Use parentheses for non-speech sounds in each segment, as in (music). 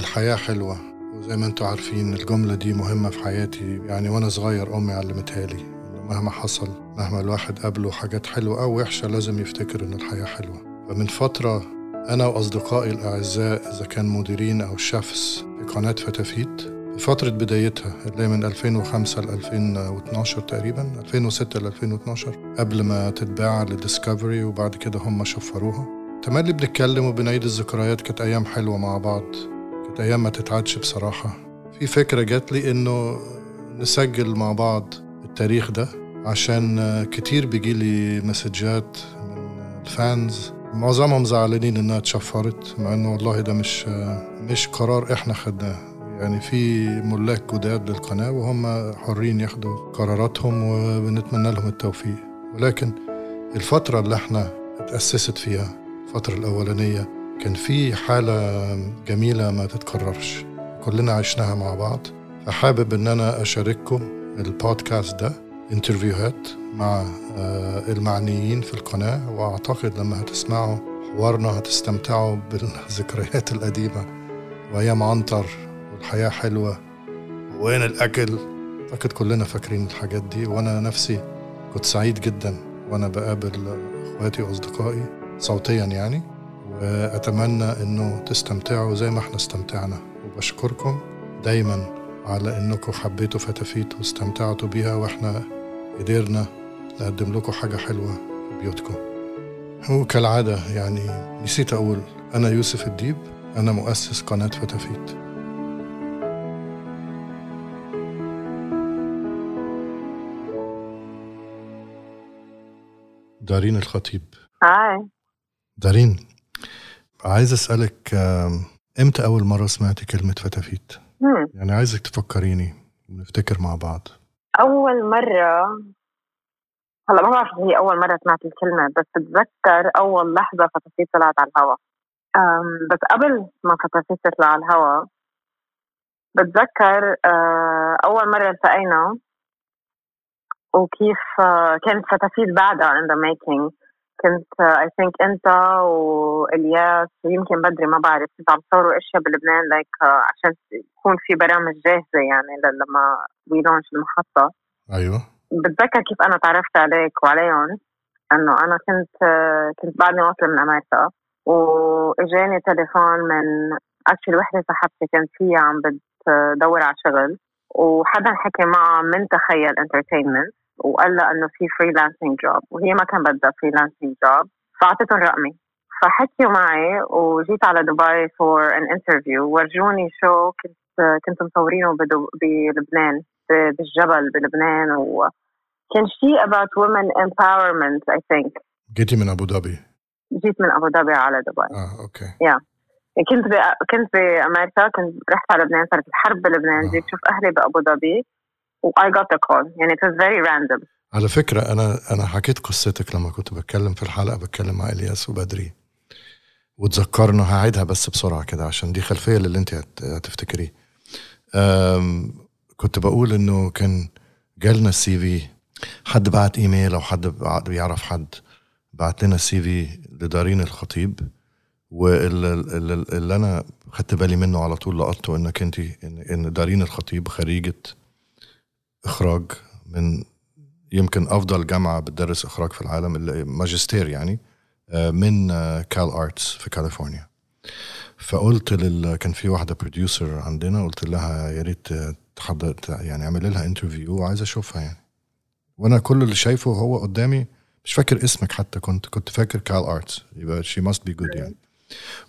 الحياة حلوة. وزي ما أنتم عارفين الجملة دي مهمة في حياتي. يعني وأنا صغير أمي علمتها لي مهما حصل مهما الواحد قابله حاجات حلوة أو وحشة لازم يفتكر إن الحياة حلوة. فمن فترة أنا وأصدقائي الأعزاء إذا كان مديرين أو شيفs في قناة فتافيت في فترة بدايتها اللي هي من 2005 ل 2012 تقريبا 2006 ل 2012 قبل ما تتباع لديسكفري وبعد كده هم شفروها. تملي بنتكلم وبنعيد الذكريات كانت أيام حلوة مع بعض. كانت أيام ما تتعدش بصراحة. في فكرة جات لي إنه نسجل مع بعض التاريخ ده عشان كتير بيجيلي مسجات من الفانز. معظمهم زعلانين إنها اتشفرت مع إنه والله ده مش مش قرار إحنا خدناه. يعني في ملاك جداد للقناة وهم حرين ياخدوا قراراتهم وبنتمنى لهم التوفيق. ولكن الفترة اللي إحنا اتأسست فيها الفترة الأولانية كان في حالة جميلة ما تتكررش. كلنا عشناها مع بعض. فحابب إن أنا أشارككم البودكاست ده انترفيوهات مع المعنيين في القناة. وأعتقد لما هتسمعوا حوارنا هتستمتعوا بالذكريات (laughs) القديمة. وايام عنتر والحياة حلوة. وين الأكل؟ أعتقد كلنا فاكرين الحاجات دي. وأنا نفسي كنت سعيد جدا وأنا بقابل إخواتي وأصدقائي صوتيا يعني. وأتمنى إنه تستمتعوا زي ما إحنا استمتعنا وبشكركم دايما على إنكم حبيتوا فتافيت واستمتعتوا بيها وإحنا قدرنا نقدم لكم حاجة حلوة في بيوتكم. وكالعادة يعني نسيت أقول أنا يوسف الديب أنا مؤسس قناة فتافيت. دارين الخطيب. Hi. دارين. عايز أسألك إمتى أول مرة سمعتي كلمة فتافيت؟ مم. يعني عايزك تفكريني ونفتكر مع بعض أول مرة هلا ما بعرف هي أول مرة سمعت الكلمة بس بتذكر أول لحظة فتافيت طلعت على الهواء بس قبل ما فتافيت تطلع على الهواء بتذكر آه، أول مرة التقينا وكيف آه، كانت فتافيت بعدها in the making كنت I think أنت وإلياس ويمكن بدري ما بعرف كنت عم تصوروا أشياء بلبنان like عشان يكون في برامج جاهزة يعني لما وي المحطة. أيوه. بتذكر كيف أنا تعرفت عليك وعليهم؟ إنه أنا كنت آه، كنت بعدني واصله من أمريكا وإجاني تليفون من actually وحدة صاحبتي كانت هي عم بتدور على شغل وحدا حكي معها من تخيل entertainment وقال لها إنه في freelancing job وهي ما كان بدها freelancing job فاعطيتهم رقمي فحكيوا معي وجيت على دبي for an interview ورجوني شو كنت كنت مصورينه بلبنان بالجبل بلبنان. وكان شيء about women empowerment I think. جيتي من أبو ظبي جيت من أبو ظبي على دبي. آه أوكي. كنت ب... كنت بأمريكا كنت رحت على لبنان صارت الحرب بلبنان. آه. جيت شوف أهلي بأبو ظبي I got the call يعني it was very random. على فكرة أنا أنا حكيت قصتك لما كنت بتكلم في الحلقة بتكلم مع إلياس وبدري. وتذكرنا هعيدها بس بسرعة كده عشان دي خلفية للي أنت هت- هتفتكريه. كنت بقول إنه كان جالنا ال CV حد بعت إيميل أو حد بيعرف حد بعت لنا ال CV لدارين الخطيب. واللي اللي, اللي أنا خدت بالي منه على طول لقطته إنك أنت إن, إن دارين الخطيب خريجة إخراج من يمكن أفضل جامعة بتدرس إخراج في العالم ماجستير يعني آه، من آه، CalArts في كاليفورنيا. فقلت لل كان في واحدة producer عندنا قلت لها يا ريت آه، تحضر يعني اعمل لها interview وعايز أشوفها يعني. وأنا كل اللي شايفه هو قدامي مش فاكر اسمك حتى كنت كنت فاكر CalArts يبقى she must be good يعني.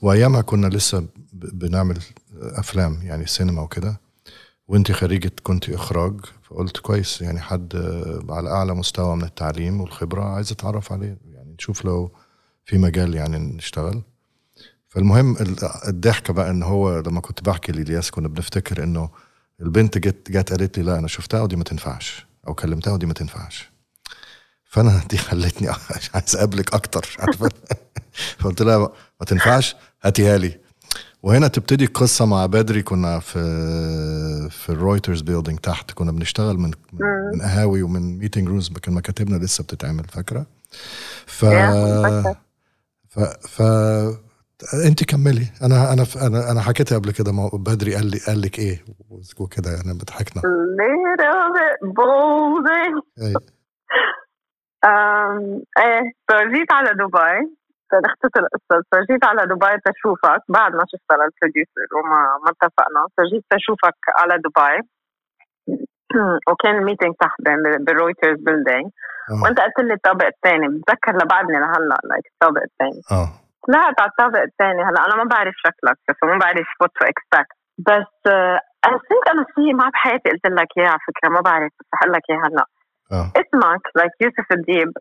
وأيامها كنا لسه بنعمل أفلام يعني سينما وكده. وانت خريجة كنت إخراج فقلت كويس يعني حد على أعلى مستوى من التعليم والخبرة عايز أتعرف عليه يعني نشوف لو في مجال يعني نشتغل. فالمهم ال- الضحكة بقى إن هو لما كنت بحكي لإلياس كنا بنفتكر إنه البنت جت جت قالت لي لا أنا شفتها ودي ما تنفعش أو كلمتها ودي ما تنفعش. فأنا دي خلتني (laughs) عايز أقابلك أكتر عارفة؟ (laughs) فقلت لها ما تنفعش هاتيها لي. وهنا تبتدي القصة مع بدري. كنا في في ال Reuters building تحت. كنا بنشتغل من من قهاوي ومن meeting rooms كان مكاتبنا لسه بتتعمل فاكرة؟ ف. ف ف انت كملي. أنا أنا أنا أنا حكيتها قبل كده. بدري قال لي قال لك إيه؟ وكده يعني بضحكنا إيه فجيت على دبي. نختصر القصة فجيت على دبي تشوفك بعد ما شفت ال producer وما ما اتفقنا. فجيت تشوفك على دبي. (clears throat) وكان ال meeting تحت بال Reuters building وانت قلت لي الطابق الثاني بتذكر لبعدني لهلا like الطابق الثاني آه. طلعت على الطابق الثاني هلا أنا ما بعرف شكلك فما بعرف what to expect بس أنا think أنا في ما بحياتي قلت لك اياه على فكرة ما بعرف بس لك اياه هلا. آه. اسمك like يوسف الديب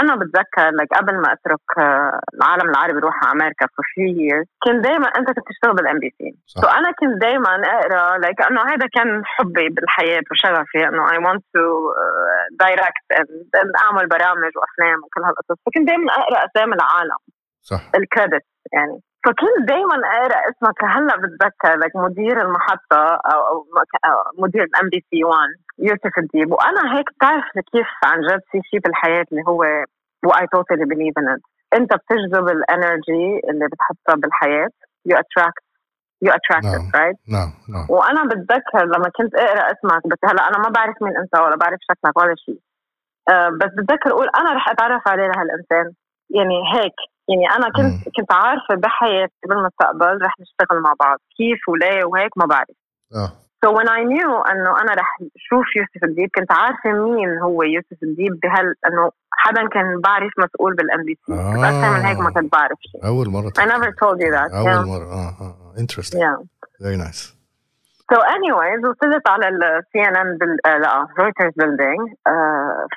أنا بتذكر لك قبل ما أترك آه، العالم العربي روح على أمريكا for three years كنت دائما أنت كنت تشتغل بال MBC so أنا كنت دائما أقرأ لك إنه هذا كان حبي بالحياة وشغفي إنه I want to direct أعمل برامج وأفلام وكل هالقصص. فكنت دائما أقرأ اسامي العالم. صح. ال credit يعني. فكنت دائما أقرأ اسمك. هلأ بتذكر لك مدير المحطة أو, أو مدير ال MBC 1 يوسف الديب. وأنا هيك بتعرف كيف عن جد في شيء بالحياة اللي هو و I totally believe إن أنت بتجذب ال energy اللي بتحطها بالحياة. you attract you attract right نعم. نعم وأنا بتذكر لما كنت أقرأ اسمك بس هلأ أنا ما بعرف مين أنت ولا بعرف شكلك ولا شيء أه بس بتذكر أقول أنا رح أتعرف عليه لهالإنسان. يعني هيك. يعني أنا كنت مم. كنت عارفة بحياتي بالمستقبل رح نشتغل مع بعض. كيف وليه وهيك ما بعرف. آه. So when I knew إنه أنا رح شوف يوسف الديب كنت عارفة مين هو يوسف الديب بهال إنه حدا كان بعرف مسؤول بال MBC آه. أكثر من هيك ما كنت بعرف شيء أول مرة I never told you that أول yeah. مرة آه آه interesting yeah. very nice So anyways وصلت على ال CNN لا Reuters building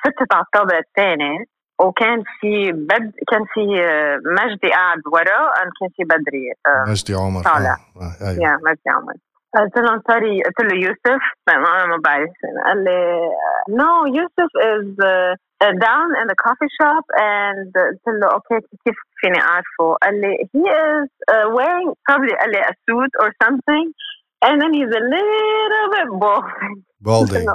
فتت على الطابق الثاني وكان في بد كان في مجدي قاعد ورا كان في بدري مجدي عمر طالع آه. آه. أيوه مجدي عمر قلت له سوري قلت له يوسف انا ما بعرف قال لي نو يوسف از down in the coffee shop and قلت له اوكي كيف فيني اعرفه قال لي he is uh, wearing probably قال لي a suit or something and then he's a little bit balding (laughs) balding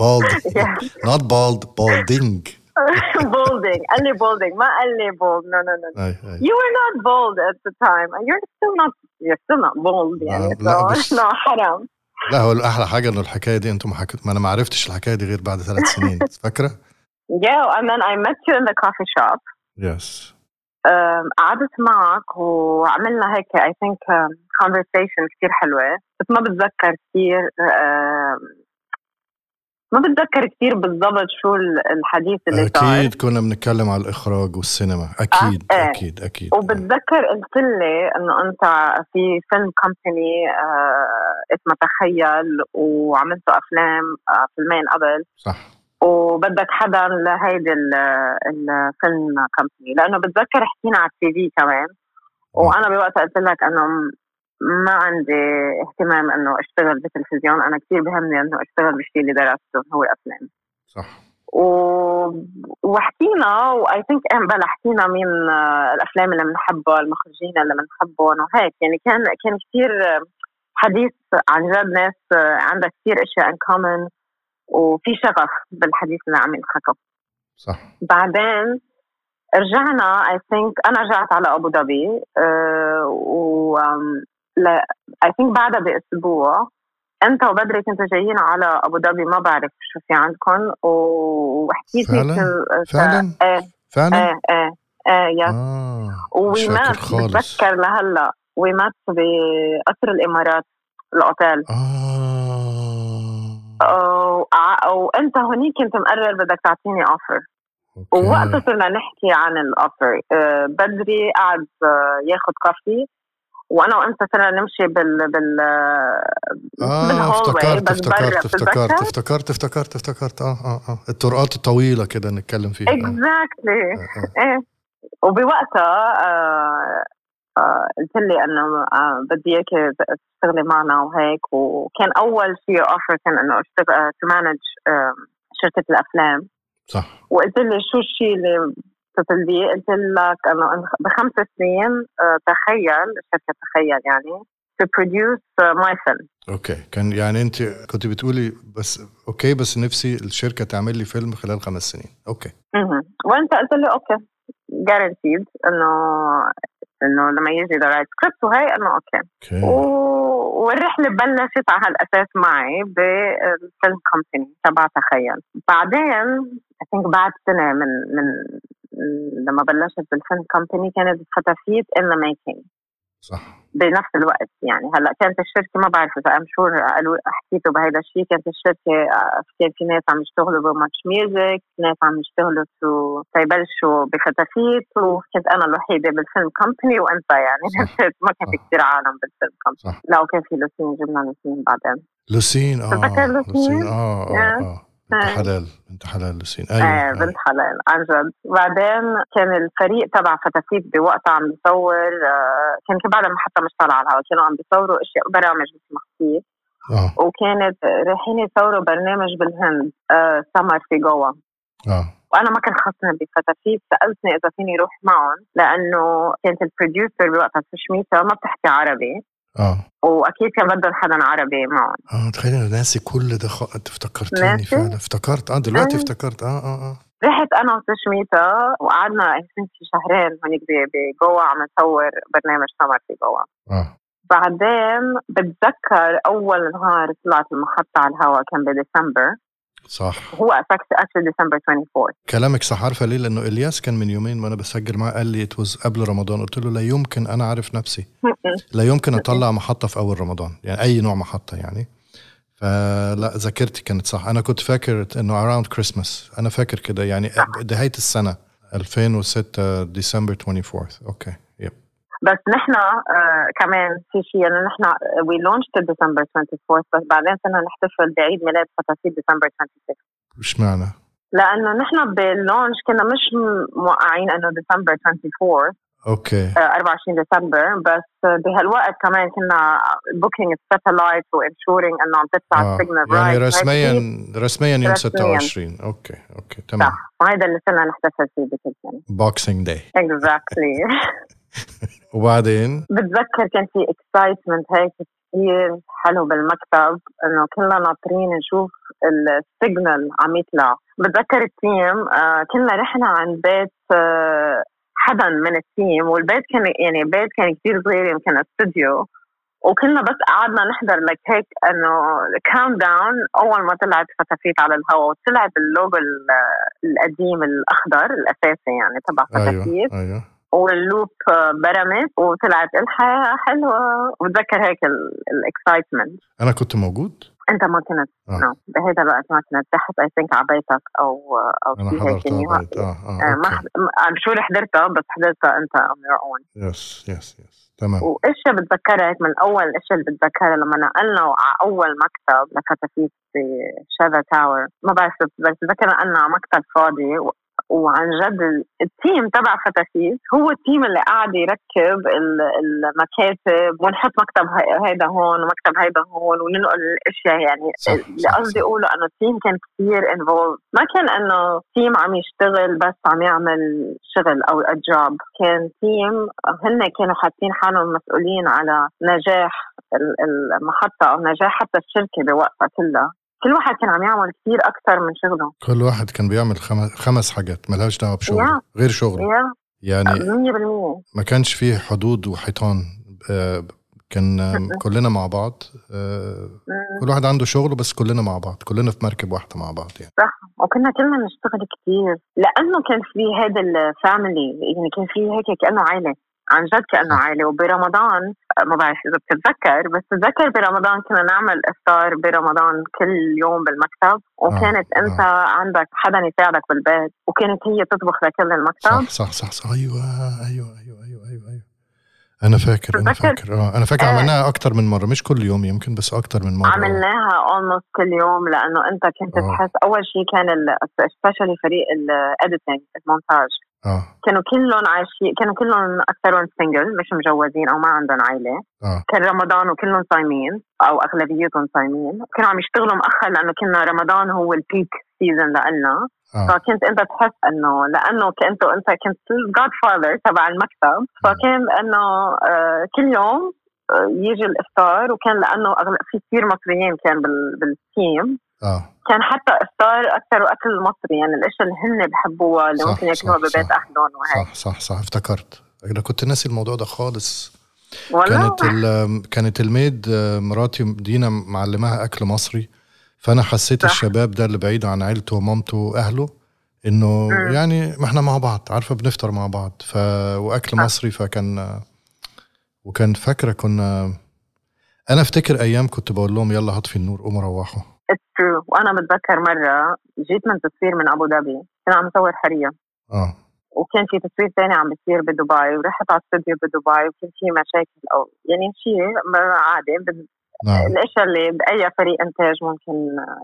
bald (laughs) Yeah. not bald balding (laughs) balding. قال لي balding. ما قال لي bold no no no اي اي you were not bold at the time. And you're still not you're still not bold يعني لا، بس- (laughs) no حرام لا هو أحلى حاجة إنه الحكاية دي أنتم حكيت ما أنا ما عرفتش الحكاية دي غير بعد ثلاث سنين. (laughs) فاكرة؟ yeah and then I met you in the coffee shop. يس um, قعدت معك وعملنا هيك I think um, conversation كتير حلوة. بس ما بتذكر كتير um, ما بتذكر كتير بالضبط شو ال- الحديث اللي صار. أكيد كنا بنتكلم على الإخراج والسينما. أكيد آه، إيه. أكيد أكيد. وبتذكر قلت لي إنه أنت في film company اسمه تخيل وعملتوا أفلام آه، فيلمين قبل. صح. وبدك حدا لهيدي ال- ال film company لأنه بتذكر حكينا على ال TV كمان. وأنا بوقتها قلت لك إنه ما عندي اهتمام إنه أشتغل بالتلفزيون. أنا كثير بهمني إنه أشتغل بالشيء اللي درسته هو افلام صح. و... وحكينا و I think بلا حكينا مين آه، الأفلام اللي بنحبها المخرجين اللي بنحبهم وهيك. يعني كان كان كثير حديث عن جد ناس آه، عندها كثير أشياء in common وفي شغف بالحديث اللي عم ينحكى صح. بعدين رجعنا I think أنا رجعت على أبو ظبي أه و I think بعدها بأسبوع أنت وبدري كنتوا جايين على أبو ظبي ما بعرف شو في عندكم وحكيت فعلاً؟ فعلا؟ إيه فعلا؟ إيه إيه إيه yes مش we met فاكر خالص. بتذكر لهلا we met بقصر الإمارات الأوتيل. آه. وانت هونيك كنت مقرر بدك تعطيني offer. ووقتها صرنا نحكي عن ال offer أه، بدري قعد ياخذ coffee وأنا وأنت صرنا نمشي بال بال آه افتكرت افتكرت افتكرت؟ افتكرت افتكرت افتكرت. آه آه آه. الطرقات الطويلة كده نتكلم فيها. آه. exactly آه، آه. إيه. وبوقتها آه، آه، قلت لي أنه آه، بدي اياك تشتغلي معنا وهيك. وكان أول شيء offer كان أنه أشتغل to manage شركة الأفلام. صح. وقلت لي شو الشيء اللي بتطلبيه قلت لك انه بخمس سنين آه، تخيل شركة تخيل يعني to produce uh, my film. okay. كان يعني أنت كنت بتقولي بس okay بس نفسي الشركة تعمل لي فيلم خلال خمس سنين. okay. وأنت قلت لي okay. Guaranteed إنه إنه لما يجي the right script وهي إنه okay. okay. و- والرحلة بلشت على هالأساس معي بال film company تبع تخيل. بعدين I think بعد سنة من من لما بلشت بال film company كانت فتافيت in making صح بنفس الوقت يعني هلأ كانت الشركة ما بعرف اذا I'm sure قالوا حكيتوا بهيدا الشيء كانت الشركة آه، كان في ناس عم يشتغلوا ب Much Music ناس عم يشتغلوا تو تيبلشوا بفتافيت وكنت أنا الوحيدة بال film company وأنت يعني. (laughs) ما كان في. كثير عالم بال film company لا وكان في لوسين جبنا لوسين بعدين لوسين آه لوسين؟ آه آه yeah. بنت آه. حلال بنت حلال لوسين إيه أيوه. بنت حلال. عن جد. بعدين كان الفريق تبع فتافيت بوقتها عم بيصور آه، كان كان بعد ما حتى مش طالع على الهواء كانوا عم بيصوروا أشياء برامج مثل ما حكيت آه. وكانت رايحين يصوروا برنامج بالهند آه سمر في جوا. آه. وأنا ما كان خصني بفتافيت سألتني إذا فيني أروح معهم لأنه كانت ال producer بوقتها شميتا ما بتحكي عربي. آه. وأكيد كان بدهم حدا عربي معهم آه تخيل أنا ناسي كل ده. خ... أنت افتكرتني ناسي؟ فعلا. افتكرت. آه دلوقتي أيوة. افتكرت. آه آه آه. رحت أنا وسشميتا وقعدنا شي شهرين هونيك بجوا عم نصور برنامج سمر في جوا آه. بعدين بتذكر أول نهار طلعت المحطة على الهواء كان بديسمبر صح. هو actually ديسمبر 24 كلامك صح. عارفة ليه؟ لأنه إلياس كان من يومين وأنا بسجل معاه قال لي it was قبل رمضان. قلت له لا يمكن أنا عارف نفسي. (laughs) لا يمكن أطلع محطة في أول رمضان. يعني أي نوع محطة يعني. فلا ذاكرتي كانت صح. أنا كنت فاكر إنه around Christmas أنا فاكر كده. يعني نهاية السنة 2006 ديسمبر 24 okay. بس نحن آه كمان في شيء إنه نحن we launched ديسمبر 24 بس بعدين صرنا نحتفل بعيد ميلاد فتافيت ديسمبر 26 إيش معنى؟ لأنه نحن بال launch كنا مش موقعين إنه ديسمبر 24 okay. آه 24 ديسمبر بس بهالوقت كمان كنا booking ال satellite و ensuring إنه عم تدفع آه. ال signal يعني right رسميا رسميا يوم رسمياً. 26 okay okay تمام. صح. وهذا اللي صرنا نحتفل فيه بكل سنة. Boxing Day exactly وبعدين؟ بتذكر كان في excitement هيك كثير حلو بالمكتب إنه كلنا ناطرين نشوف ال signal عم يطلع. بتذكر ال team آه كنا رحنا عند بيت آه حدا من ال team والبيت كان يعني بيت كان كثير صغير يمكن استوديو وكنا بس قعدنا نحضر لك هيك إنه countdown أول ما طلعت فتافيت على الهواء وطلعت اللوجو ال- القديم الأخضر الأساسي يعني تبع فتافيت أيوه. وال loop آه، برمت وطلعت الحياة حلوة. وبتذكر هيك ال excitement أنا كنت موجود؟ أنت ما كنت. آه. no بهذا الوقت ما كنت. تحت I think على بيتك أو أو في هيك بعد آه آه ما أوكي. حد... I'm sure حضرتها بس حضرتها أنت on your own. yes yes yes تمام. وإشياء بتذكرها من أول الاشياء اللي بتذكرها لما نقلنا على أول مكتب لفتافيت في شذا تاور ما بعرف بس بتذكر. نقلنا على مكتب فاضي وعن جد ال- ال team تبع فتافيت هو ال team اللي قاعد يركب ال- المكاتب ونحط مكتب هي- هيدا هون ومكتب هيدا هون وننقل الأشياء يعني. اللي قصدي. أقوله إنه ال team كان كثير involved ما كان إنه team عم يشتغل بس عم يعمل شغل أو job كان team هن كانوا حاطين حالهم مسؤولين على نجاح ال- المحطة أو نجاح حتى الشركة بوقتها كلها. كل واحد كان عم يعمل كثير أكثر من شغله. كل واحد كان بيعمل خمس, حاجات ملهاش دعوة بشغله yeah. غير شغله. yeah. يعني 100% ما كانش فيه حدود وحيطان آه، كان (laughs) كلنا مع بعض آه،. كل واحد عنده شغله بس كلنا مع بعض كلنا في مركب واحدة مع بعض يعني. صح. وكنا كلنا نشتغل كثير لأنه كان في هذا الفاميلي يعني كان في هيك كأنه عائلة. عن جد كأنه. عائلة وبرمضان ما بعرف إذا بتتذكر بس بتذكر برمضان كنا نعمل إفطار برمضان كل يوم بالمكتب وكانت آه. أنت عندك حدا يساعدك بالبيت وكانت هي تطبخ لكل المكتب صح صح صح, صح. أيوه أيوه أيوه أنا فاكر أنا؟ فاكر. آه أنا فاكر آه. عملناها أكتر من مرة مش كل يوم يمكن بس أكتر من مرة. عملناها almost كل يوم لأنه أنت كنت آه. تحس أول شيء كان especially فريق ال editing المونتاج. آه. كانوا كلهم عايشين كانوا كلهم اكثرهم single مش مجوزين أو ما عندهم عائله آه. كان رمضان وكلهم صايمين أو أغلبيتهم صايمين. كانوا عم يشتغلوا مأخر لأنه كنا رمضان هو ال peak season لنا آه. فكنت إنت تحس إنه لإنه كنت إنت كنت ال godfather تبع المكتب. فكان إنه آه، كل يوم آه، يجي الإفطار وكان لإنه أغلب في كثير مصريين كان بال- بال team آه. كان حتى إفطار أكثر اكل مصري يعني الاشياء اللي هن بحبوها اللي صح، ممكن ياكلوها ببيت. اهلهم وهيك. صح صح صح افتكرت. أنا كنت ناسي الموضوع ده خالص. والله؟ كانت كانت ال maid آه، مراتي دينا معلماها أكل مصري. فأنا حسيت صح. الشباب ده اللي بعيد عن عيلته ومامته وأهله إنه مم. يعني ما إحنا مع بعض عارفة بنفطر مع بعض ف وأكل صح. مصري فكان وكان فاكرة كنا أنا أفتكر أيام كنت بقول لهم يلا هطفي النور قوموا روحوا It's true وأنا بتذكر مرة جيت من تصوير من أبو ظبي كنا عم نصور حرية آه وكان في تصوير تاني عم بيصير بدبي ورحت على الاستوديو بدبي وكان في مشاكل أو يعني شيء عادي نعم. الاشياء اللي بأي فريق إنتاج ممكن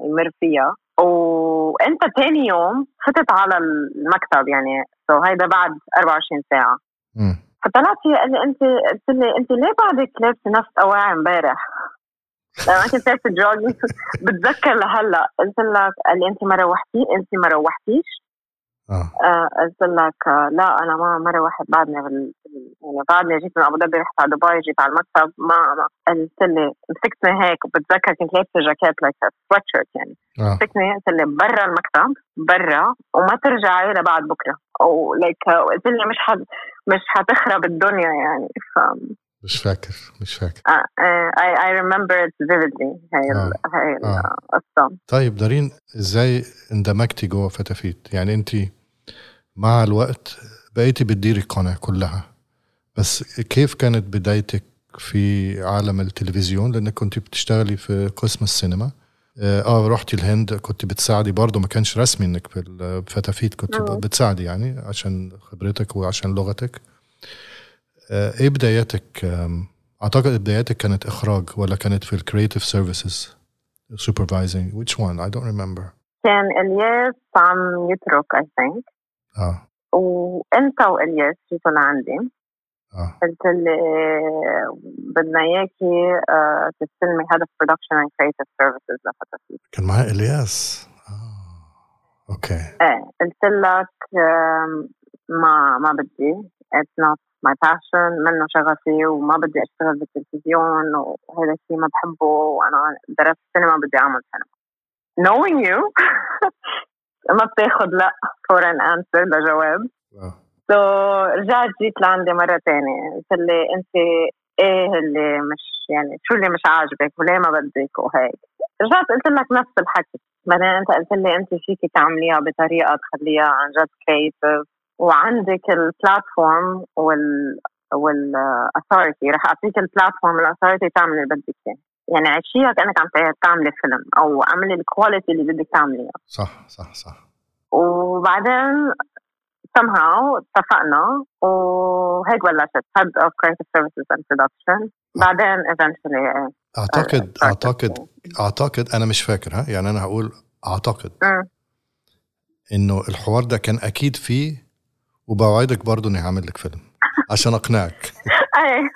يمر فيها. وأنت تاني يوم فتت على المكتب يعني. so هيدا بعد 24 ساعة. مم. فطلعت هي قال لي انت قلت لي أنت ليه بعدك لابسه نفس أواعي امبارح؟ (laughs) لما كنت لابسه jogging (laughs) بتذكر لهلأ. قلت لك قال لي أنت ما روحتي انت ما روحتيش. آه، قلت لك آه، لا أنا ما مره واحد بعدني بال... يعني بعدني جيت من أبو ظبي رحت على دبي جيت على المكتب ما, ما قلت لي مسكتني هيك وبتذكر كنت لابسة جاكيت like sweatshirt يعني. مسكني قلت لي برا المكتب برا وما ترجعي لبعد بكرة. وليك قلت لي مش حد مش حتخرب الدنيا يعني ف مش فاكر مش فاكر I, I remember it vividly هاي آه. هاي آه. طيب دارين إزاي اندمجتي جوه فتافيت يعني انت مع الوقت بقيتي بتديري القناة كلها بس كيف كانت بدايتك في عالم التلفزيون لأنك كنت بتشتغلي في قسم السينما آه آه، رحتي الهند كنت بتساعدي برضه ما كانش رسمي إنك في الفتافيت كنت مم. بتساعدي يعني عشان خبرتك وعشان لغتك إيه بداياتك؟ أعتقد بداياتك كانت إخراج ولا كانت في ال creative services supervising which one? I don't remember. كان إلياس عم يترك I think. آه. وإنت وإلياس جيتوا لعندي. آه. قلت لي بدنا إياكي آه، تستلمي head of production and creative services لفتافيت كان معايا إلياس. آه. okay إيه قلت لك ما ما بدي. It's not my passion منه شغفي وما بدي أشتغل بالتلفزيون وهذا الشيء ما بحبه وأنا درست سينما بدي أعمل سينما. Knowing you (laughs) ما بتاخد لا for an answer لجواب. so رجعت جيت لعندي مرة تانية. قلت لي أنت إيه اللي مش يعني شو اللي مش عاجبك؟ وليه ما بدك؟ وهيك. رجعت قلت لك نفس الحكي. بعدين أنت قلت لي أنت فيك تعمليها بطريقة تخليها عن جد creative وعندك ال platform وال وال authority رح أعطيك ال platform وال authority تعملي اللي بدك إياه. يعني عيشيها كأنك عم تعملي فيلم أو اعملي الكواليتي اللي بدك تعمليها. صح صح صح. وبعدين somehow اتفقنا وهيك بلشت. Head of creative services and production. بعدين eventually إيه. أعتقد started أعتقد أعتقد أنا مش فاكر ها؟ يعني أنا هقول أعتقد. إنه الحوار ده كان أكيد فيه وبوعدك برضه إني هعمل لك فيلم عشان أقنعك. (laughs) إيه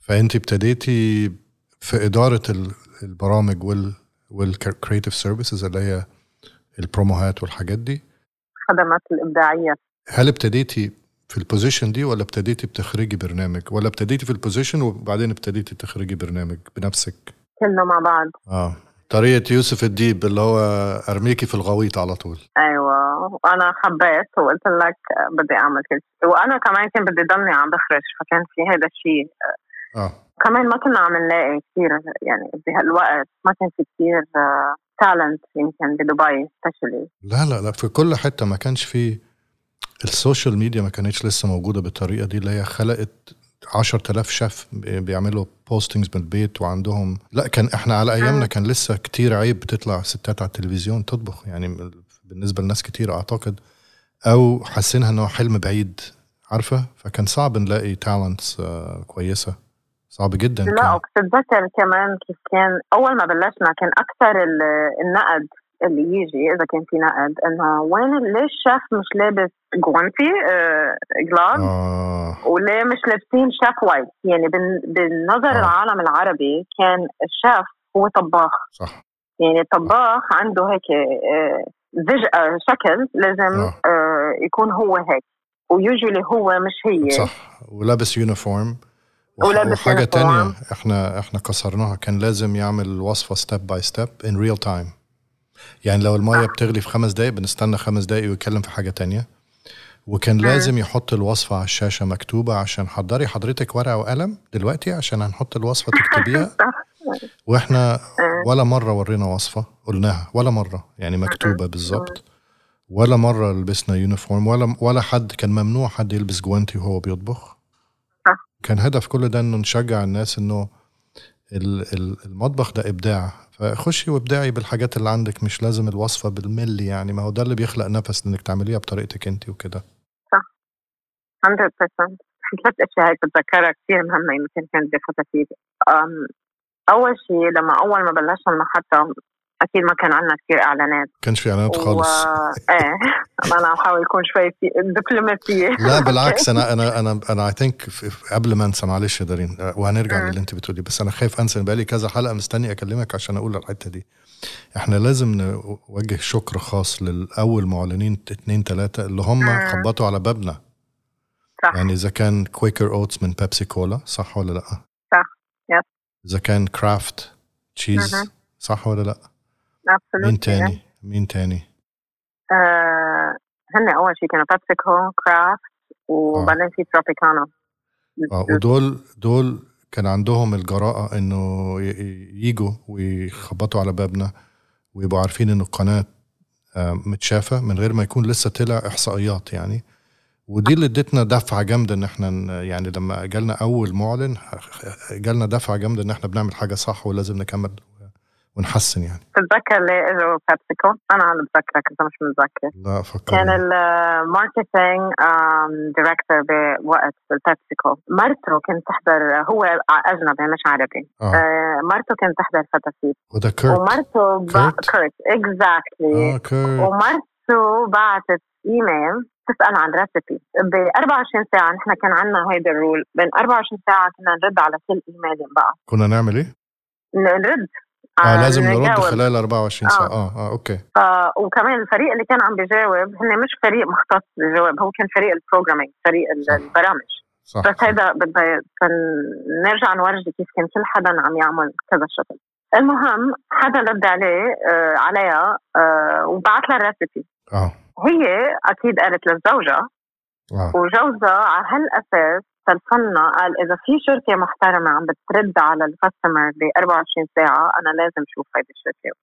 فانت ابتديتي في إدارة ال- البرامج وال وال creative services اللي هي ال promoهات والحاجات دي. خدمات الإبداعية. هل ابتديتي في ال position دي ولا ابتديتي بتخرجي برنامج؟ ولا ابتديتي في ال position وبعدين ابتديتي تخرجي برنامج بنفسك؟ كله مع بعض. آه. طريقة يوسف الديب اللي هو أرميكي في الغويط على طول. أيوه وأنا حبيت وقلت لك بدي أعمل كل شيء وأنا كمان كان بدي ضلني عم بخرج فكان في هذا الشيء آه. كمان ما كنا عم نلاقي كثير يعني بهالوقت ما كان في كثير talent يمكن بدبي specially لا لا لا في كل حتة ما كانش في ال social media ما كانتش لسه موجودة بالطريقة دي اللي هي خلقت 10000 شيف بي- بيعملوا postings من البيت وعندهم. لا كان إحنا على أيامنا كان لسه كتير عيب بتطلع ستات على التلفزيون تطبخ. يعني بالنسبة لناس كتير أعتقد. أو حاسينها إنه حلم بعيد عارفة؟ فكان صعب نلاقي talents كويسة. صعب جدا لا وبتتذكر كمان كيف كان أول ما بلشنا كان أكثر النقد. اللي يجي إذا كان في نقد إنه وين ليش الشيف مش لابس جوانتي آه glove آه. وليه مش لابسين chef white يعني بال- بالنظر آه. العالم العربي كان الشيف هو طباخ. صح. يعني الطباخ عنده هيك آه، آه، شكل لازم آه. آه، يكون هو هيك. و usually هو مش هي. صح. ولابس uniform ولابس وحاجة. تانية إحنا إحنا كسرناها. كان لازم يعمل الوصفة step by step in real time يعني لو المية بتغلي في خمس دقايق بنستنى خمس دقايق ويتكلم في حاجة تانية. وكان لازم يحط الوصفة على الشاشة مكتوبة عشان حضري حضرتك ورقة وقلم دلوقتي عشان هنحط الوصفة (laughs) تكتبيها. وإحنا ولا مرة ورينا وصفة قلناها ولا مرة يعني مكتوبة بالظبط. ولا مرة لبسنا يونيفورم ولا ولا حد كان ممنوع حد يلبس جوانتي وهو بيطبخ. كان هدف كل ده إنه نشجع الناس إنه المطبخ ده إبداع. فخشي وابدعي بالحاجات اللي عندك مش لازم الوصفة بالملي يعني. ما هو ده اللي بيخلق نفس إنك تعمليها بطريقتك انت وكده. صح. 100% في ثلاث أشياء بتذكرها كثير مهمة يمكن كانت بفترتي أول شيء لما أول ما بلشنا المحطة أكيد ما كان عندنا كثير إعلانات. كانش في إعلانات خالص. و... (laughs) إيه. أنا عم بحاول يكون شوي في دبلوماسية. لا (laughs) بالعكس أنا أنا أنا أنا اي ثينك قبل ما أنسى معلش يا دارين وهنرجع للي أنت بتقولي بس أنا خايف أنسى بقالي كذا حلقة مستني أكلمك عشان أقول الحتة دي. إحنا لازم نوجه شكر خاص للأول معلنين اثنين ثلاثة اللي هم خبطوا على بابنا. صح. يعني إذا كان كويكر اوتس من بيبسي كولا صح ولا لأ؟ صح. yep إذا كان كرافت cheese صح ولا لأ؟ مين تاني؟ مين تاني؟ آه هن أول شيء كانوا بيبسيكو كرافت وبعدين في تروبيكانا آه ودول دول كان عندهم الجراءة إنه يجوا ويخبطوا على بابنا ويبقوا عارفين إنه القناة متشافة من غير ما يكون لسه طلع إحصائيات يعني ودي اللي ادتنا دفعة جامدة إن إحنا يعني لما جالنا أول معلن جالنا دفعة جامدة إن إحنا بنعمل حاجة صح ولازم نكمل ونحسن يعني. تتذكر ليه إجوا بيبسيكو؟ أنا عم بتذكرك انت مش متذكر لا فكر كان ال marketing director بوقت البيبسيكو. مرته كانت تحضر هو أجنبي مش عربي. آه. آه مرته كانت تحضر فتافيت وده كيرت ومرته. كيرت؟ كيرت exactly آه كيرت ومرته بعثت ايميل تسال عن recipe ب 24 ساعة نحن كان عندنا هيدا ال rule بين 24 ساعة كنا نرد على كل ايميل ينبعث كنا نعمل إيه؟ نرد. آه لازم نرد. خلال 24 ساعة. آه آه okay. آه وكمان الفريق اللي كان عم بيجاوب هن مش فريق مختص بالجواب هو كان فريق ال programming فريق. البرامج. صح بس هيدا بدنا نرجع نورجي كيف كان كل حدا عم يعمل كذا شغل. المهم حدا رد عليه آه عليها آه وبعث لها ال recipe آه. هي أكيد قالت للزوجة آه. وجوزها على هالأساس تلفنا قال إذا في شركة محترمة عم بترد على ال customer ب 24 ساعة أنا لازم أشوف هيدي الشركة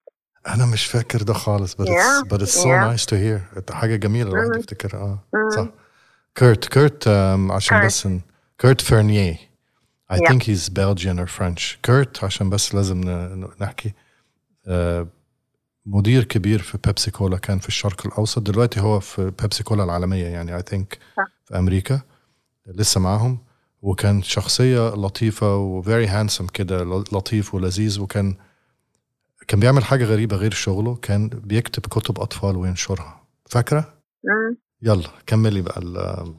أنا مش فاكر ده خالص it's, Yeah. it's so Yeah. nice to hear حاجة جميلة الواحد مم. يفتكرها آه مم. صح كيرت كيرت عشان. بس كيرت فيرنيه I Yeah. think he's Belgian or French كيرت عشان بس لازم نحكي آه، مدير كبير في بيبسي كولا كان في الشرق الأوسط دلوقتي هو في بيبسي كولا العالمية يعني I think صح. في أمريكا لسه معاهم وكان شخصية لطيفة و very handsome كده لطيف ولذيذ وكان كان بيعمل حاجة غريبة غير شغله كان بيكتب كتب أطفال وينشرها فاكرة؟ مم. يلا كملي بقى ال-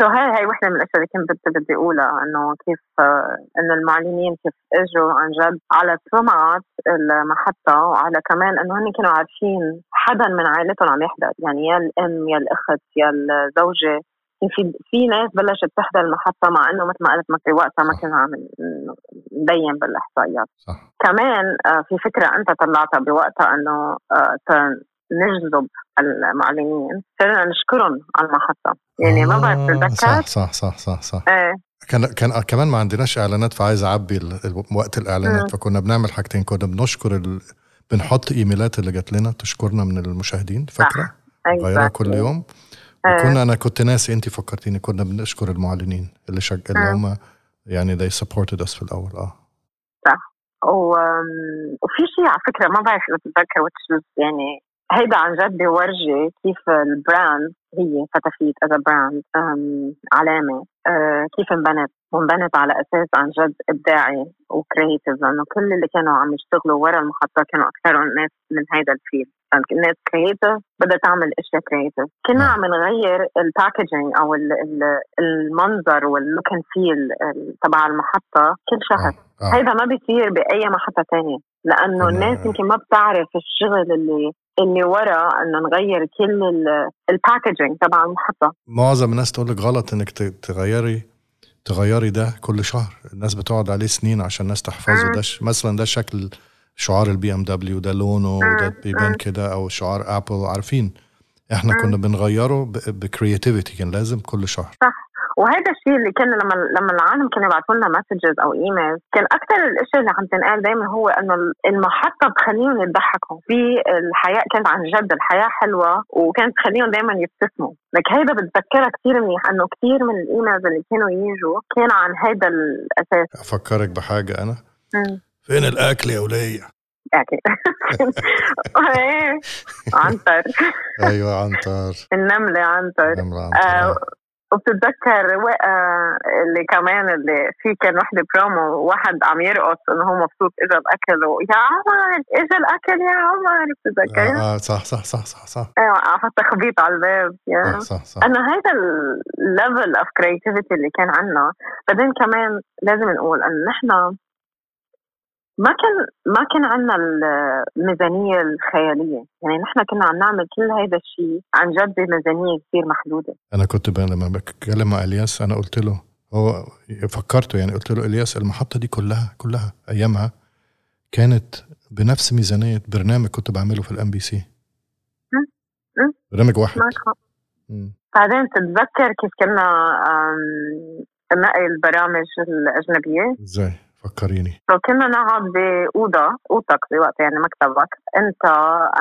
so هاي هاي وحدة من الأشياء اللي كنت بدي أقولها إنه كيف إنه المعلنين كيف إجوا عن جد على سمعه المحطة وعلى كمان إنه هن كانوا عارفين حدا من عائلتهم عم يحضر يعني يا الأم يا الأخت يا الزوجة في في ناس بلشت تحضر المحطة مع إنه مثل ما قلت ما في وقتها ما كان عم نبين بالإحصائيات. صح. كمان آه، في فكرة أنت طلعتها بوقتها إنه آه، نجذب المعلنين صرنا نشكرهم على المحطة. يعني ما بعرف آه، صح صح صح صح صح. إيه. كان كان كمان ما عندناش إعلانات فعايز أعبي وقت الإعلانات. فكنا بنعمل حاجتين. كنا بنشكر ال... بنحط إيميلات اللي جات لنا تشكرنا من المشاهدين. فاكرة؟ غيرها كل. يوم. إيه. وكنا أنا كنت ناسي انت فكرتيني كنا بنشكر المعلنين اللي شج... اللي مم. هم يعني they supported us في الأول آه و... وفي شيء على فكرة ما بعرف إذا بتتذكر يعني هيدا عن جد بيورجي كيف ال brand هي فتافيت as brand علامة. آه، كيف انبنت؟ وانبنت على أساس عن جد إبداعي و creative لأنه كل اللي كانوا عم يشتغلوا ورا المحطة كانوا أكثرهم ناس من هيدا ال field الناس creative بدها تعمل إشياء creative كنا نعم. عم نغير ال packaging أو ال- ال- المنظر وال look and feel تبع المحطة كل شهر آه, آه. هيدا ما بيصير بأي محطة تانية لأنه الناس يمكن ما بتعرف الشغل اللي اللي ورا إنه نغير كل ال packaging تبع المحطة معظم الناس تقول لك غلط إنك تغيري تغيري ده كل شهر الناس بتقعد عليه سنين عشان الناس تحفظه. ده ش... مثلا ده شكل شعار ال BMW ده لونه مم. وده بيبان مم. كده أو شعار Apple عارفين إحنا. كنا بنغيره ب creativity كان لازم كل شهر صح وهذا الشيء اللي كان لما لما العالم كانوا يبعثوا لنا messages أو ايميل كان أكثر الاشياء اللي عم تنقال دائما هو إنه المحطة بتخليهم يضحكوا في الحياة كانت عن جد الحياة حلوة وكانت تخليهم دائما يبتسموا. لك هيدا بتذكرها كثير منيح إنه كثير من ال emails اللي كانوا يجوا كان عن هيدا الأساس. أفكرك بحاجة أنا. فين الأكل يا وليه أكيد (laughs) إيه. عنتر. أيوه عنتر. النملة عنتر. النملة عنتر. آه، وبتتذكر وقع اللي كمان اللي في كان وحده برومو واحد عم يرقص إنه هو مبسوط اجى الأكل ويا عمر اجى الأكل يا عمر بتتذكر؟ آه, آه صح صح صح صح صح أيوه عم تخبيط على الباب يا صح صح, صح. انه هيدا ال level of creativity اللي كان عندنا بعدين كمان لازم نقول انه نحن ما كان ما كان عندنا الميزانية الخيالية، يعني نحن كنا عم نعمل كل هذا الشيء عن جد بميزانيه كثير محدودة. أنا كنت لما بتكلم مع إلياس أنا قلت له هو فكرته يعني قلت له إلياس المحطة دي كلها كلها أيامها كانت بنفس ميزانية برنامج كنت بعمله في ال MBC. برنامج واحد. بعدين تتذكر كيف كنا نقي البرامج الأجنبية؟ إزاي فكريني. لو كنا نقعد بأوضة أوضتك بوقت يعني مكتبك. أنت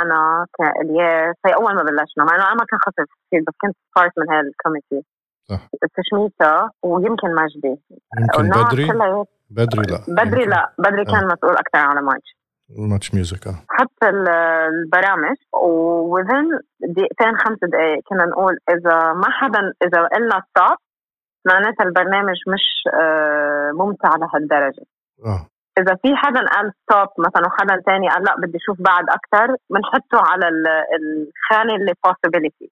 أنا كإلياس. هي أول ما بلشنا مع إنه أنا ما كان خصص كثير بس كنت بارت من هاي الكوميتي. صح. تشميتة ويمكن مجدي. يمكن بدري؟ بدري لا. بدري يمكن. لا. بدري كان مسؤول أكثر على ماتش. ماتش ميوزك آه. حط ال- البرامج وذن دقيقتين خمس دقائق كنا نقول إذا ما حدا إذا قلنا ستوب معناتها البرنامج مش آه، ممتع لهالدرجة آه إذا في حدا قال stop مثلا وحدا تاني قال لا بدي أشوف بعد أكثر بنحطه على ال- الخانة اللي possibility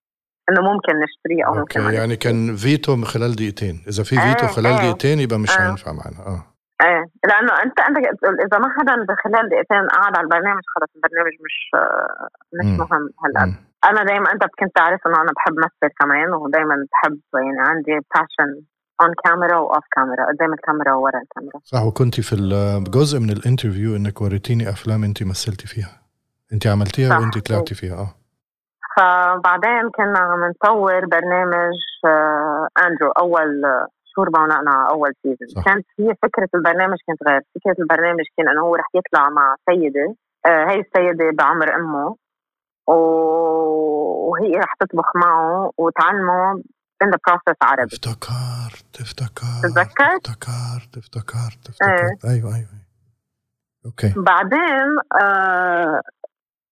إنه ممكن نشتريه أو ممكن ما okay يعني كان فيتو من خلال دقيقتين إذا في فيتو آه، خلال آه. دقيقتين يبقى مش آه. هينفع معنا آه إيه لأنه أنت عندك تقول إذا ما حدا بخلال دقيقتين قعد على البرنامج خلص البرنامج مش آه، مش. مهم هالقد. أنا دائما أنت كنت تعرف إنه أنا بحب مثل كمان ودائما بحب يعني عندي passion on camera و off camera قدام الكاميرا وورا الكاميرا. صح وكنتي في الجزء من ال interview إنك وريتيني أفلام أنت مثلتي فيها. أنت عملتيها صح. وأنت طلعتي فيها آه. فبعدين كنا عم نطور برنامج آه، اندرو أول آه، شهور بعونقنا على أول season. كانت هي فكرة البرنامج كانت غير. فكرة البرنامج كان إنه هو رح يطلع مع سيدة آه، هي السيدة بعمر أمه. و- وهي رح تطبخ معه وتعلمه in the process عربي. افتكرت افتكرت تتذكر؟ افتكرت افتكرت افتكرت. أيوه أيوه أيوة. أوكي. بعدين آه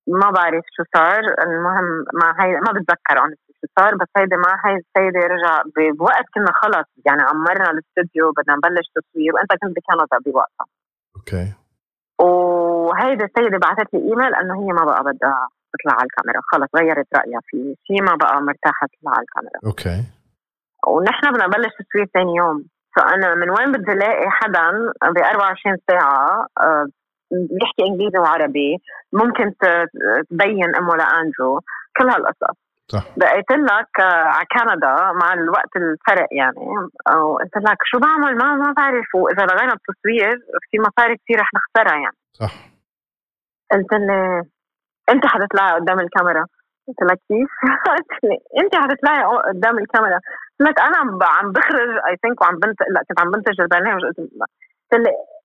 ما بعرف شو صار. المهم مع هي ما بتذكر honestly شو صار. بس هيدي مع هي السيدة رجع بوقت كنا خلص. يعني عمرنا الاستوديو بدنا نبلش تصوير وأنت كنت بكندا بوقتها. okay. وهيدي السيدة بعثت لي إيميل إنه هي ما بقى بدها تطلع على الكاميرا. خلص غيرت رأيها. في شيء ما بقى مرتاحة تطلع على الكاميرا. okay. ونحن بدنا نبلش تصوير ثاني يوم. فأنا من وين بدي ألاقي حدا ب 24 ساعة آه، بيحكي إنجليزي وعربي ممكن تبين إنه لأندرو. كل هالقصص. صح. دقيت لك آه، على كندا مع الوقت الفرق يعني. وقلت لك شو بعمل؟ ما ما بعرف. وإذا لغينا التصوير في مصاري كثير رح نخسرها يعني. صح. قلت لي انت حتطلعي قدام الكاميرا. قلت لها كيف؟ (laughs) انت حتطلعي قدام الكاميرا. قلت أنا عم بخرج اي ثينك وعم بنت لا كنت عم بنتج البرنامج. قلت لها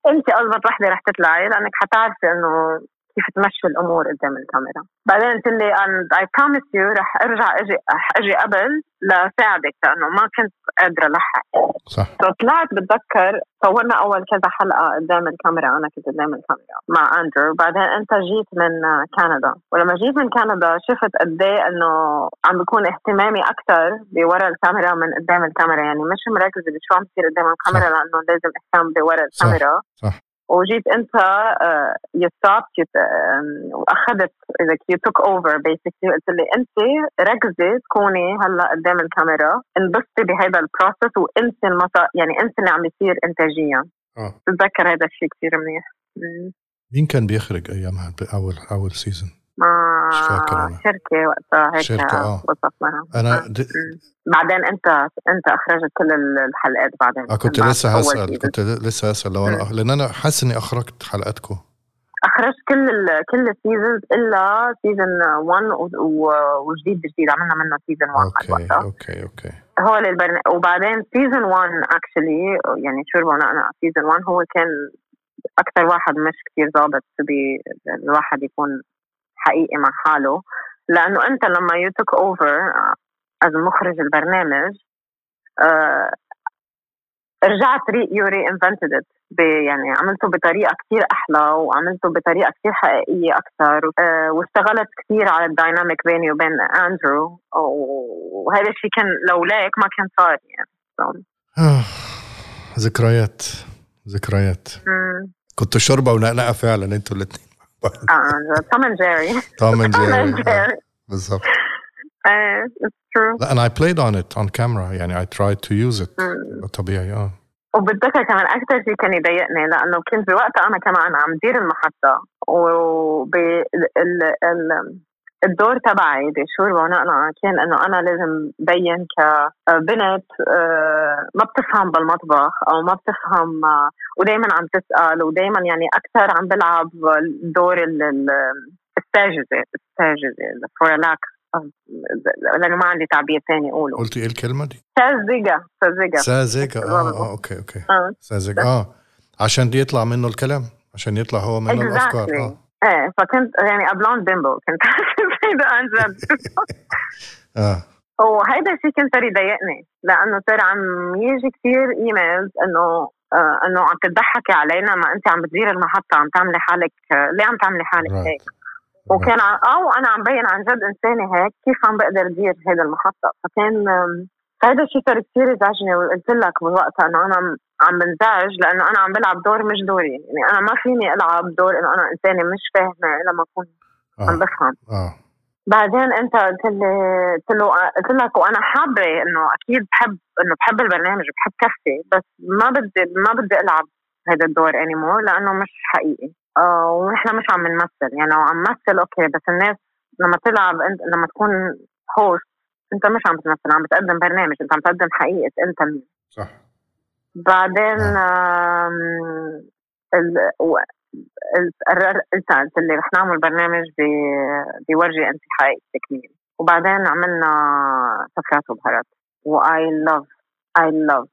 انت اضبط وحدة رح تطلعي لأنك حتعرفي إنه كيف تمشي الأمور قدام الكاميرا. بعدين قلت لي and I promise you رح أرجع أجي رح أجي قبل لساعدك لأنه ما كنت قادرة الحق صح. فطلعت بتذكر صورنا أول كذا حلقة قدام الكاميرا أنا كنت قدام الكاميرا مع اندرو بعدين أنت جيت من كندا ولما جيت من كندا شفت قد إيه إنه عم بيكون اهتمامي أكثر بورا الكاميرا من قدام الكاميرا. يعني مش مركزة بشو عم بصير قدام الكاميرا صح. لأنه لازم اهتم بورا صح. الكاميرا. صح. وجيت أنت you stop وأخذت إذا you took over basically قلت لي أنت ركزي تكوني هلأ قدام الكاميرا انبسطي بهذا ال process وانسي المس يعني انسي اللي عم بيصير انتاجيا آه بتذكر هذا الشيء كثير منيح. مين كان بيخرج أيامها باول أول سيزون أنا. شركة وقتها هيك شركة، آه. وصفناها أنا آه. د... بعدين أنت أنت أخرجت كل الحلقات بعدين آه كنت لسه season. كنت لسه هسأل لو أنا. لأن أنا حاسس إني أخرجت حلقاتكم أخرجت كل ال كل ال seasons إلا season 1 وجديد جديد عملنا منه season 1 okay okay okay هو البرن... وبعدين season 1 actually يعني شوربه ونقنق season 1 هو كان أكثر واحد مش كثير ضابط بي الواحد يكون حقيقي مع حاله. لأنه أنت لما you took over as مخرج البرنامج uh, رجعت re you reinvented it يعني عملته بطريقة كثير أحلى وعملته بطريقة كثير حقيقية أكثر أه واشتغلت كثير على ال dynamic بيني وبين اندرو وهذا الشيء كان لولاك ما كان صار يعني. So. ذكريات ذكريات. كنتوا شوربه ونقنقه فعلا أنتوا الاثنين آه توم اند جيري توم اند جيري بالظبط it's true. لا أنا I played on it on camera يعني I tried to use it. طبيعي آه وبتذكر كمان أكثر شيء كان يضايقني لأنه كنت بوقتها أنا كمان عم دير المحطه وب الدور تبعي بشوربه ونقنقه كان إنه أنا لازم بين كبنت ما بتفهم بالمطبخ أو ما بتفهم ودائما عم تسأل ودائما يعني أكثر عم بلعب دور الساذجة الساذجة for lack لأنه ما عندي تعبير ثاني أقوله قلتي إيه الكلمة دي؟ ساذجة ساذجة ساذجة آه آه أوكي أوكي آه. ساذجة آه عشان دي يطلع منه الكلام عشان يطلع هو منه exactly. الأفكار آه إيه فكنت يعني a blonde bimbo كنت هيدا عن جد. (laughs) آه. وهيدا الشيء كان صار يضايقني لأنه صار عم يجي كثير emails إنه آه إنه عم تضحكي علينا ما انت عم بتديري المحطة عم تعملي حالك ليه عم تعملي حالك right. هيك؟ وكان أو أنا عم بين عن جد إنسانة هيك كيف عم بقدر ادير هذا المحطة؟ فكان هذا الشيء صار كثير يزعجني وقلت لك بوقتها إنه أنا عم بنزعج لأنه أنا عم بلعب دور مش دوري يعني أنا ما فيني ألعب دور إنه أنا إنسانة مش فاهمة لما أكون آه. عم بفهم آه. بعدين أنت قلت لي قلت له قلت لك وأنا حابة إنه أكيد بحب إنه بحب البرنامج بحب كفتي بس ما بدي ما بدي ألعب هذا الدور anymore لأنه مش حقيقي آه ونحن مش عم نمثل يعني لو عم نمثل okay بس الناس لما تلعب انت لما تكون host انت مش عم تمثل عم بتقدم برنامج انت عم تقدم حقيقة انت مين. صح. بعدين آه. قلت اللي رح نعمل برنامج بيورجي انت حقيقتك مين وبعدين عملنا سفرات وبهارات. و I love I love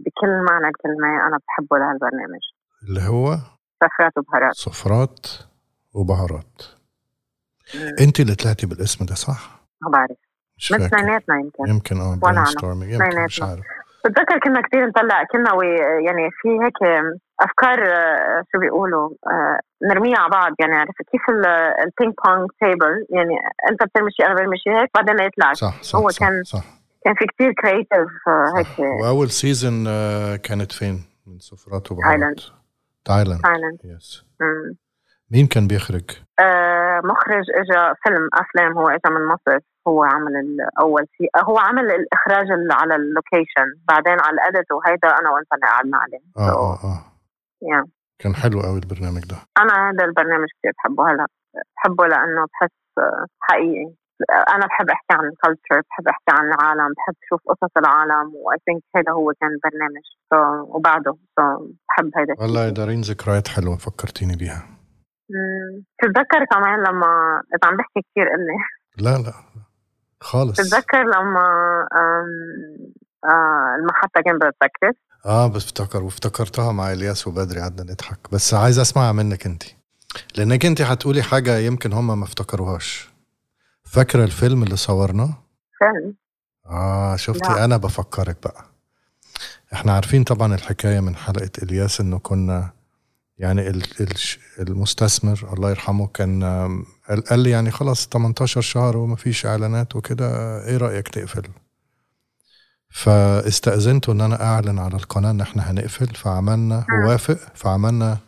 بكل معنى الكلمة أنا بحبه لهالبرنامج. اللي هو؟ سفرات وبهارات. سفرات وبهارات. انت اللي طلعتي بالاسم ده صح؟ ما بعرف. من اثنيناتنا يمكن يمكن آه brainstorming يمكن مش عارف. بتذكر كنا كثير نطلع كنا يعني في هيك أفكار شو بيقولوا نرميها على بعض يعني عرفت؟ كيف ال ping pong table يعني أنت بترمي شيء أنا برمي شيء هيك بعدين يطلع. صح صح هو صح كان صح. كان في كثير creative هيك. وأول season كانت فين؟ من سفرات وبهارات تايلاند تايلاند تايلاند yes مين كان بيخرج؟ آه مخرج اجى فيلم أفلام هو اجى من مصر. هو عمل الأول شيء. هو عمل الإخراج على ال location بعدين على ال edit وهيدا أنا وانت اللي قعدنا عليه. آه آه آه. yeah. كان حلو قوي البرنامج ده. أنا هذا البرنامج كثير بحبه. هلا بحبه لأنه بحس حقيقي. أنا بحب أحكي عن ال culture بحب أحكي عن العالم بحب أشوف قصص العالم و I think هذا هو كان البرنامج so, وبعده. So, بحب هيدا والله دارين ذكريات حلوة فكرتيني بيها. تتذكر كمان لما اذا عم بحكي كثير قلي لا لا. خالص. تتذكر لما آه المحطة كان بتذكر آه بفتكر وافتكرتها مع إلياس وبدري قعدنا نضحك. بس عايز اسمعها منك انت لأنك انت هتقولي حاجة يمكن هم ما افتكروهاش. فاكرة الفيلم اللي صورناه؟ فيلم. آه شفتي؟ لا. أنا بفكرك بقى. إحنا عارفين طبعا الحكاية من حلقة إلياس إنه كنا يعني المستثمر الله يرحمه كان قال لي يعني خلاص 18 شهر وما فيش إعلانات وكده إيه رأيك تقفل؟ فاستاذنته إن أنا أعلن على القناة إن إحنا هنقفل فعملنا ووافق فعملنا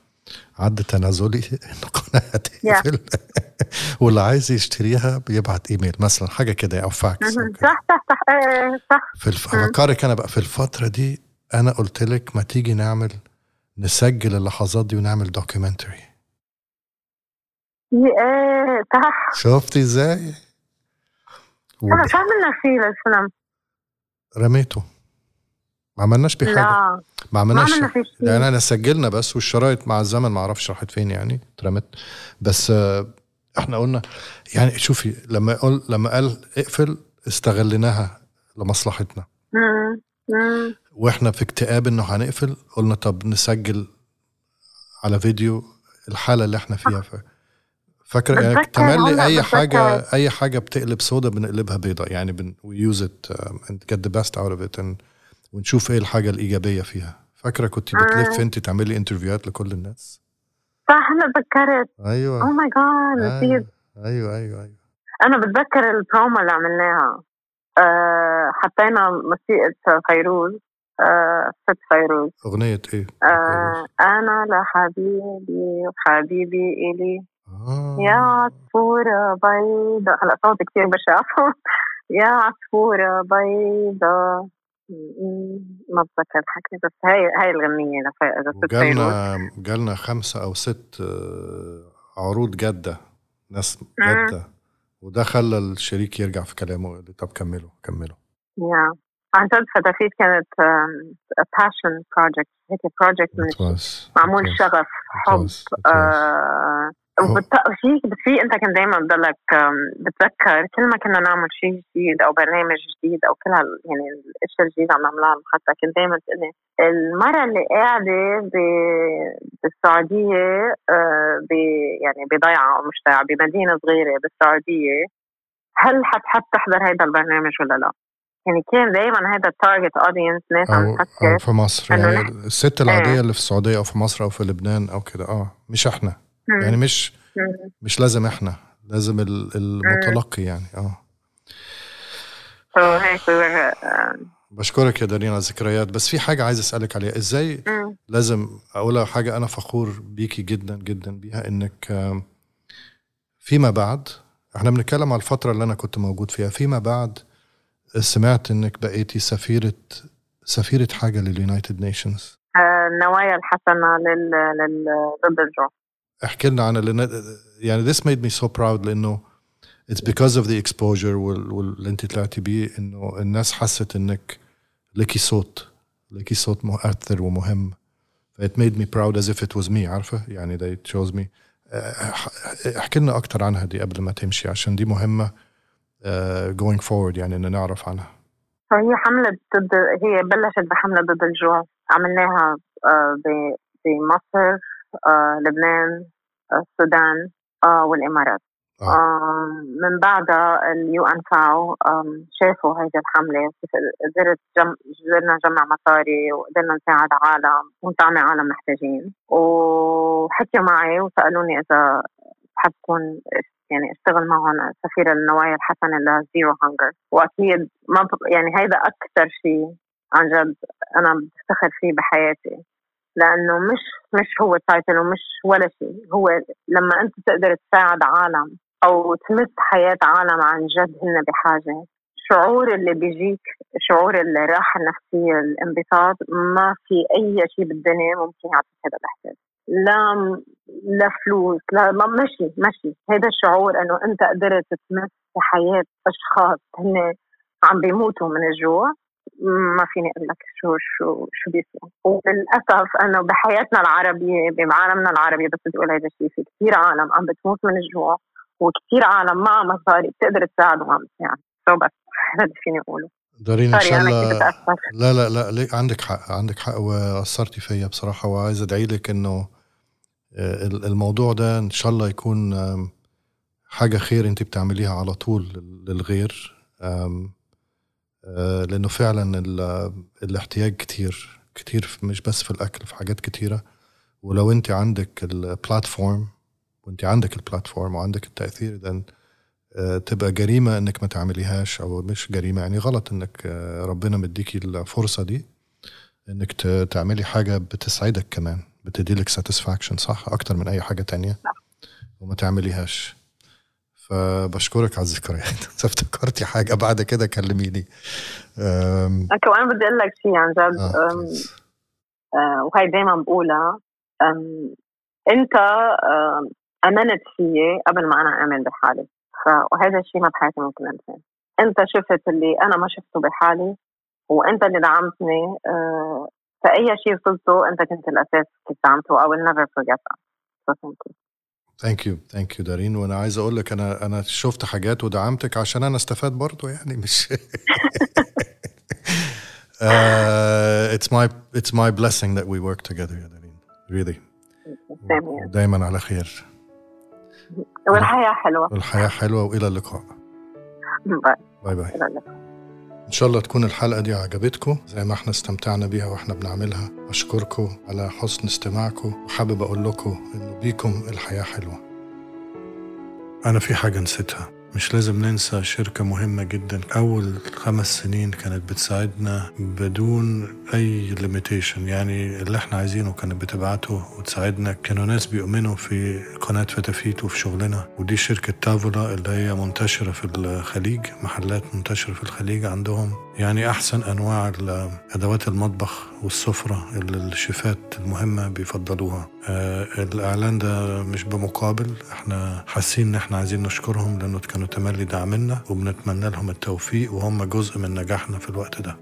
عد تنازلي (laughs) إن القناة هتقفل. (laughs) واللي عايز يشتريها بيبعت إيميل مثلا حاجة كده أو فاكس صح صح صح. صح. في أنا بقى في الفترة دي أنا قلت لك ما تيجي نعمل نسجل اللحظات دي ونعمل دوكيومنتري إيه صح شفتي إزاي؟ أنا شو عملنا فيه الفيلم؟ رميته ما عملناش بيه حاجة لا ما عملناش. يعني انا سجلنا بس والشرايط مع الزمن ما أعرفش راحت فين يعني اترمت بس آه، إحنا قلنا يعني شوفي لما قل لما قال اقفل استغليناها لمصلحتنا. وإحنا في اكتئاب انه هنقفل قلنا طب نسجل على فيديو الحالة اللي إحنا فيها. ف... بتذكر تملي أي. حاجة أي حاجة بتقلب سودا بنقلبها بيضة. يعني بن um, and get the best out of it and ونشوف إيه الحاجة الإيجابية فيها. فاكرة كنت بتلف أنت تعملي interview هات لكل الناس؟ صح هلا تذكرت أو أيوه my God أيوه. أيوه أيوه. أنا بتذكر البرومو اللي عملناها. أه حطينا موسيقى فيروز. ست فيروز أغنية إيه؟ أه أنا لحبيبي وحبيبي إلي. آه. يا عصفورة بيضة. هلا صوتي كثير بشع (laughs) يا عصفورة بيضة. ما بتذكر الحكي بس هاي هاي الغنية لف- لست فيروز وجالنا جالنا خمسة أو ست آه، عروض جدة ناس جدة وده خلى الشريك يرجع في كلامه ويقول لي طب كملوا كملوا. يا. عن جد فتافيت كانت passion project هيك project من معمول شغف حب. آه هو- وبت- في انت كان دائما بضلك بتذكر كل ما كنا نعمل شيء جديد أو برنامج جديد أو كل هال يعني الأشياء الجديدة عم نعملها المحطه كنت دائما تقولي المراه اللي قاعدة بالسعودية آه، ب يعني بضيعة أو مش ضيعة بمدينة صغيرة بالسعودية هل حتحب تحضر هذا البرنامج ولا لا؟ يعني كان دائما هذا ال target audience ناس عم تفكر في مصر يعني الست العادية إيه. اللي في السعودية أو في مصر أو في لبنان أو كده آه مش إحنا مم. يعني مش مم. مش لازم إحنا لازم ال- المتلقي يعني آه So بشكرك يا دارين على الذكريات بس في حاجة عايز أسألك عليها إزاي مم. لازم أقولها حاجة أنا فخور بيكي جدا جدا بيها إنك um، فيما بعد إحنا بنتكلم على الفترة اللي أنا كنت موجود فيها فيما بعد سمعت إنك بقيتي سفيره سفيرة حاجة لل United Nations. آه، النوايا الحسنة لل... لل... ضد الجوع احكي لنا لأن يعني this made me so proud لأنه it's because of the exposure وال- واللي انت طلعتي بيه إنه الناس حست إنك لكي صوت لكي صوت مؤثر ومهم. It made me proud as if it was me عارفة؟ يعني they chose me. آه، احكي لنا أكتر عنها دي قبل ما تمشي عشان دي مهمة. آه، going forward يعني ان نعرف عنها. فهي حملة ضد هي بلشت بحملة ضد الجوع عملناها آه، بمصر آه، لبنان آه، السودان آه، والإمارات. آه. آه، من بعدها اليو إن فاو شافوا هيدي الحملة. كيف قدرت جم... قدرنا نجمع مصاري وقدرنا نساعد عالم ونطعمي عالم محتاجين. وحكيوا معي وسألوني إذا بحب كون يعني أشتغل معهم سفيرة النوايا الحسنة ل Zero Hunger وأكيد ما. يعني هيدا أكثر شيء عن جد أنا بفتخر فيه بحياتي. لأنه مش مش هو تايتل ومش ولا شيء هو لما أنت تقدر تساعد عالم أو تمس حياة عالم عن جد هن بحاجة الشعور اللي بيجيك شعور الراحة النفسية الانبساط ما في أي شيء بالدنيا ممكن يعطيك هذا الإحساس. لا لا فلوس لا ما مشي مشي هذا الشعور إنه أنت قدرت تمس حياة أشخاص هن عم بيموتوا من الجوع ما فيني أقول لك شو شو شو بيسوى وللأسف إنه بحياتنا العربية بعالمنا العربي بس بدي أقول هذا الشيء في كثير عالم عم بتموت من الجوع وكثير عالم مع مصاري بتقدر تساعد وما عم تساعد سو بس هذا فيني أقوله. دارين إن شاء الله. لا لا لا ليك عندك حق عندك حق وأثرتي فيا بصراحة وعايز أدعي لك إنه آه، ال- الموضوع ده إن شاء الله يكون حاجة خير أنت بتعمليها على طول لل- للغير. آه، لأنه فعلا ال- الاحتياج كتير كتير مش بس في الأكل في حاجات كتيرة. ولو أنت عندك البلاتفورم وأنت عندك البلاتفورم وعندك التأثير ده تبقى جريمة إنك ما تعمليهاش أو مش جريمة. يعني غلط إنك آه، ربنا مديكي الفرصة دي إنك تعملي حاجة بتسعدك كمان بتديلك ساتسفاكشن صح؟ أكتر من أي حاجة تانية. وما تعمليهاش. فبشكرك على الذكريات. (laughs) إذا افتكرتي حاجة بعد كده كلميني. وأنا بدي أقول لك شيء عن جد. آه،. آه، وهي دائما بقولها. أنت أمنت فيي قبل ما أنا امن بحالي. وهذا الشيء ما بحياتي ممكن أنساه. أنت شفت اللي أنا ما شفته بحالي وأنت اللي دعمتني آه، فأي شيء وصلته أنت كنت الأساس كنت عملته I will never forget that. So thank you. thank you thank you دارين. وأنا عايز أقول لك أنا أنا شفت حاجات ودعمتك عشان أنا استفاد برضو يعني مش uh, (laughs) it's my it's my blessing that we work together يا دارين. Really. Here. دايما على خير. والحياة حلوة. والحياة حلوة وإلى اللقاء. Bye. Bye bye. إلى اللقاء. إن شاء الله تكون الحلقة دي عجبتكم. زي ما إحنا استمتعنا بيها وإحنا بنعملها. أشكركم على حسن استماعكم. وحابب أقول لكم إنه بيكم الحياة حلوة. أنا في حاجة نسيتها. مش لازم ننسى شركة مهمة جدا. أول خمس سنين كانت بتساعدنا بدون أي limitation يعني اللي إحنا عايزينه كانت بتبعته وتساعدنا. كانوا ناس بيؤمنوا في قناة فتافيت وفي شغلنا. ودي شركة تافولا اللي هي منتشرة في الخليج محلات منتشرة في الخليج عندهم. يعني أحسن أنواع أدوات المطبخ والسفرة اللي الشيفات المهمة بيفضلوها. آه الإعلان ده مش بمقابل إحنا حاسين إن إحنا عايزين نشكرهم لأنه كانوا تملي داعمنا وبنتمنى لهم التوفيق وهم جزء من نجاحنا في الوقت ده.